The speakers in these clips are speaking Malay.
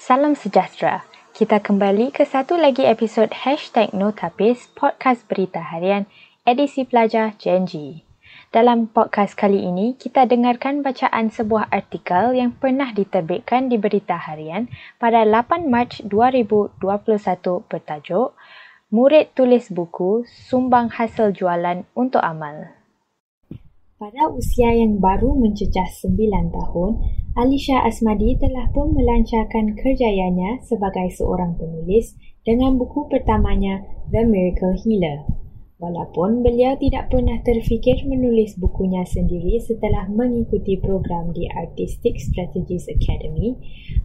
Salam sejahtera. Kita kembali ke satu lagi episod Hashtag Notapis Podcast Berita Harian edisi pelajar Genji. Dalam podcast kali ini, kita dengarkan bacaan sebuah artikel yang pernah diterbitkan di Berita Harian pada 8 Mac 2021 bertajuk Murid tulis buku sumbang hasil jualan untuk amal. Pada usia yang baru mencecah 9 tahun, Alisha Asmadi telah pun melancarkan kerjayanya sebagai seorang penulis dengan buku pertamanya The Miracle Healer. Walaupun beliau tidak pernah terfikir menulis bukunya sendiri setelah mengikuti program di Artistic Strategies Academy,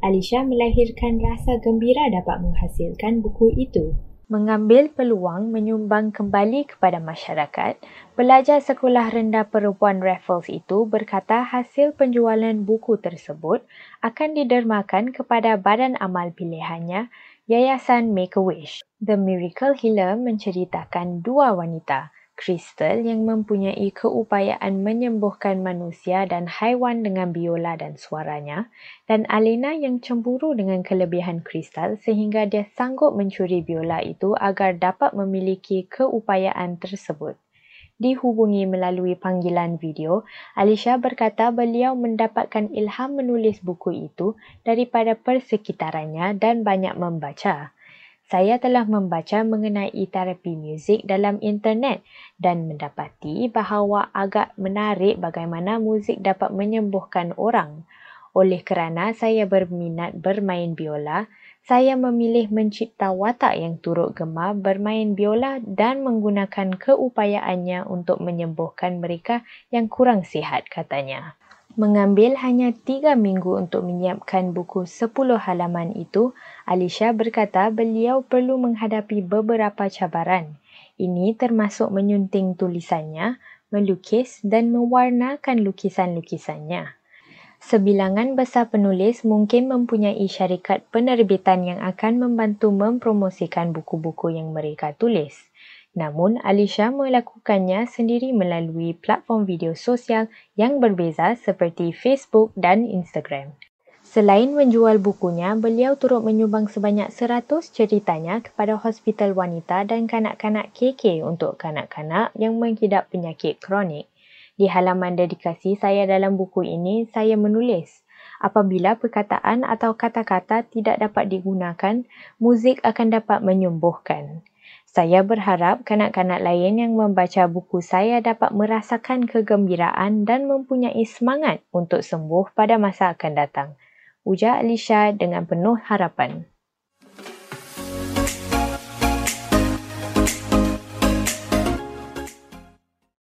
Alisha melahirkan rasa gembira dapat menghasilkan buku itu. Mengambil peluang menyumbang kembali kepada masyarakat, pelajar sekolah rendah perempuan Raffles itu berkata hasil penjualan buku tersebut akan didermakan kepada badan amal pilihannya Yayasan Make-A-Wish. The Miracle Healer menceritakan dua wanita, Crystal yang mempunyai keupayaan menyembuhkan manusia dan haiwan dengan biola dan suaranya, dan Alena yang cemburu dengan kelebihan Crystal sehingga dia sanggup mencuri biola itu agar dapat memiliki keupayaan tersebut dihubungi melalui panggilan video, Alicia berkata beliau mendapatkan ilham menulis buku itu daripada persekitarannya dan banyak membaca. Saya telah membaca mengenai terapi muzik dalam internet dan mendapati bahawa agak menarik bagaimana muzik dapat menyembuhkan orang. Oleh kerana saya berminat bermain biola, saya memilih mencipta watak yang turut gemar bermain biola dan menggunakan keupayaannya untuk menyembuhkan mereka yang kurang sihat katanya. Mengambil hanya tiga minggu untuk menyiapkan buku sepuluh halaman itu, Alicia berkata beliau perlu menghadapi beberapa cabaran. Ini termasuk menyunting tulisannya, melukis dan mewarnakan lukisan-lukisannya. Sebilangan besar penulis mungkin mempunyai syarikat penerbitan yang akan membantu mempromosikan buku-buku yang mereka tulis. Namun, Alicia melakukannya sendiri melalui platform video sosial yang berbeza seperti Facebook dan Instagram. Selain menjual bukunya, beliau turut menyumbang sebanyak 100 ceritanya kepada hospital wanita dan kanak-kanak KK untuk kanak-kanak yang menghidap penyakit kronik. Di halaman dedikasi saya dalam buku ini, saya menulis, apabila perkataan atau kata-kata tidak dapat digunakan, muzik akan dapat menyembuhkan. Saya berharap kanak-kanak lain yang membaca buku saya dapat merasakan kegembiraan dan mempunyai semangat untuk sembuh pada masa akan datang. Ujar Alicia dengan penuh harapan.